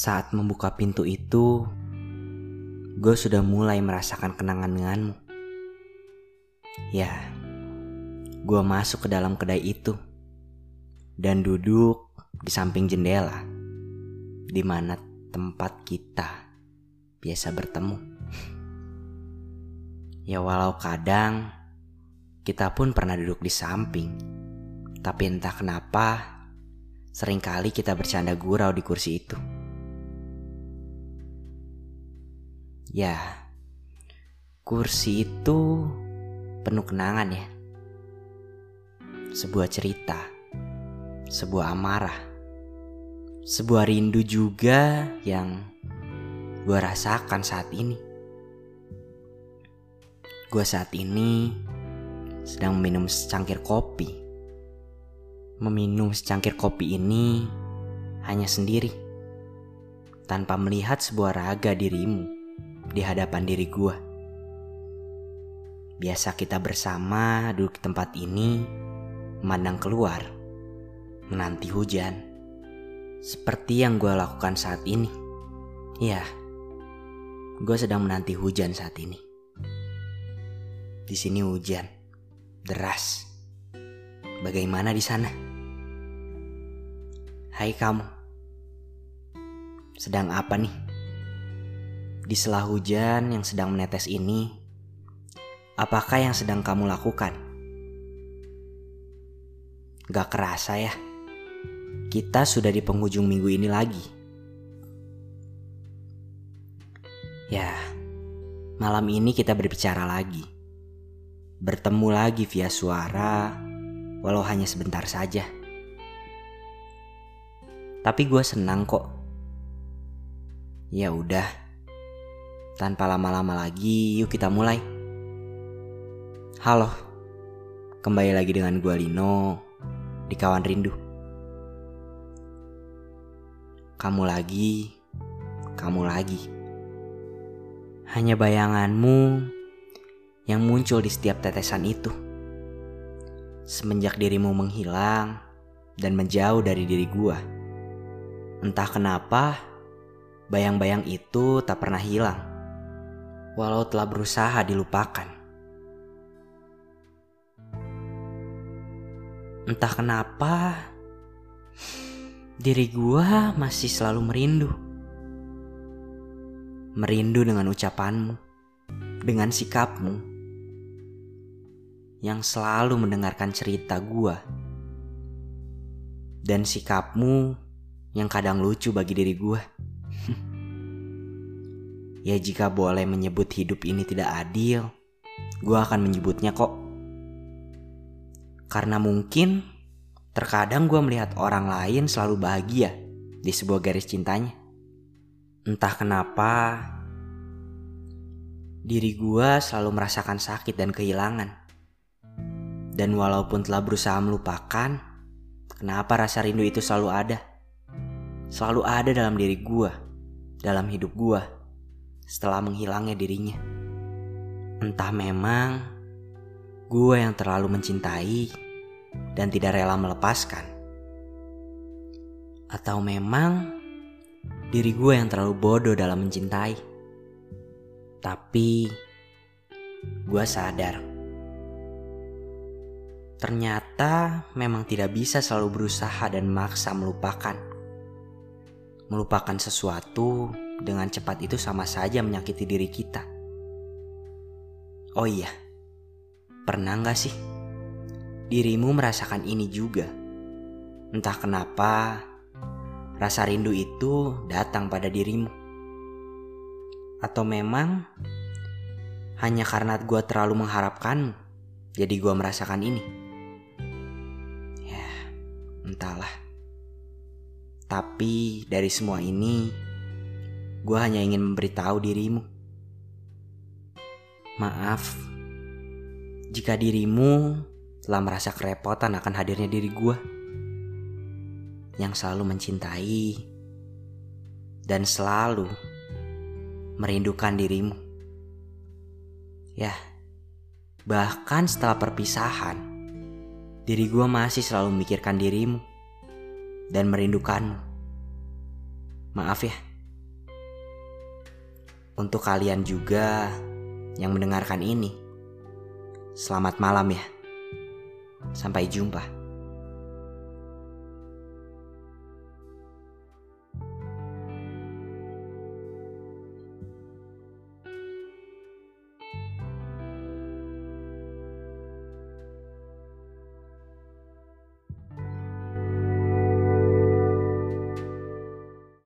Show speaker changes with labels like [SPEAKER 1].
[SPEAKER 1] Saat membuka pintu itu, gue sudah mulai merasakan kenangan denganmu. Ya, gue masuk ke dalam kedai itu dan duduk di samping jendela, di mana tempat kita biasa bertemu. Ya, walau kadang kita pun pernah duduk di samping, tapi entah kenapa sering kali kita bercanda gurau di kursi itu. Ya, kursi itu penuh kenangan ya. Sebuah cerita, sebuah amarah, sebuah rindu juga yang gue rasakan saat ini. Gue saat ini sedang meminum secangkir kopi. Meminum secangkir kopi ini hanya sendiri, tanpa melihat sebuah raga dirimu di hadapan diri gue. Biasa kita bersama duduk di tempat ini, memandang keluar, menanti hujan. Seperti yang gue lakukan saat ini. Ya, gue sedang menanti hujan saat ini. Di sini hujan, deras. Bagaimana di sana? Hai kamu, sedang apa nih? Di sela hujan yang sedang menetes ini, apakah yang sedang kamu lakukan? Gak kerasa ya, kita sudah di penghujung minggu ini lagi. Ya, malam ini kita berbicara lagi. Bertemu lagi via suara, walau hanya sebentar saja. Tapi gue senang kok. Ya udah, tanpa lama-lama lagi, yuk kita mulai. Halo, kembali lagi dengan gue Lino di Kawan Rindu. Kamu lagi, kamu lagi. Hanya bayanganmu yang muncul di setiap tetesan itu. Semenjak dirimu menghilang dan menjauh dari diri gua. Entah kenapa, bayang-bayang itu tak pernah hilang walau telah berusaha dilupakan. Entah kenapa, diri gua masih selalu merindu. Merindu dengan ucapanmu, dengan sikapmu, yang selalu mendengarkan cerita gua. Dan sikapmu yang kadang lucu bagi diri gua. Ya jika boleh menyebut hidup ini tidak adil, gue akan menyebutnya kok. Karena mungkin terkadang gue melihat orang lain selalu bahagia di sebuah garis cintanya. Entah kenapa, diri gue selalu merasakan sakit dan kehilangan. Dan walaupun telah berusaha melupakan, kenapa rasa rindu itu selalu ada? Selalu ada dalam diri gue, dalam hidup gue setelah menghilangnya dirinya. Entah memang gue yang terlalu mencintai dan tidak rela melepaskan. Atau memang diri gue yang terlalu bodoh dalam mencintai. Tapi gue sadar. Ternyata memang tidak bisa selalu berusaha dan maksa melupakan. Melupakan sesuatu dengan cepat itu sama saja menyakiti diri kita. Oh iya, pernah gak sih dirimu merasakan ini juga? Entah kenapa rasa rindu itu datang pada dirimu. Atau memang hanya karena gue terlalu mengharapkan, jadi gue merasakan ini. Ya, entahlah. Tapi dari semua ini, Gue hanya ingin memberitahu dirimu. Maaf jika dirimu telah merasa kerepotan akan hadirnya diri gue yang selalu mencintai dan selalu merindukan dirimu. Ya, bahkan setelah perpisahan, diri gue masih selalu memikirkan dirimu dan merindukanmu. Maaf ya. Untuk kalian juga yang mendengarkan ini, selamat malam ya. Sampai jumpa.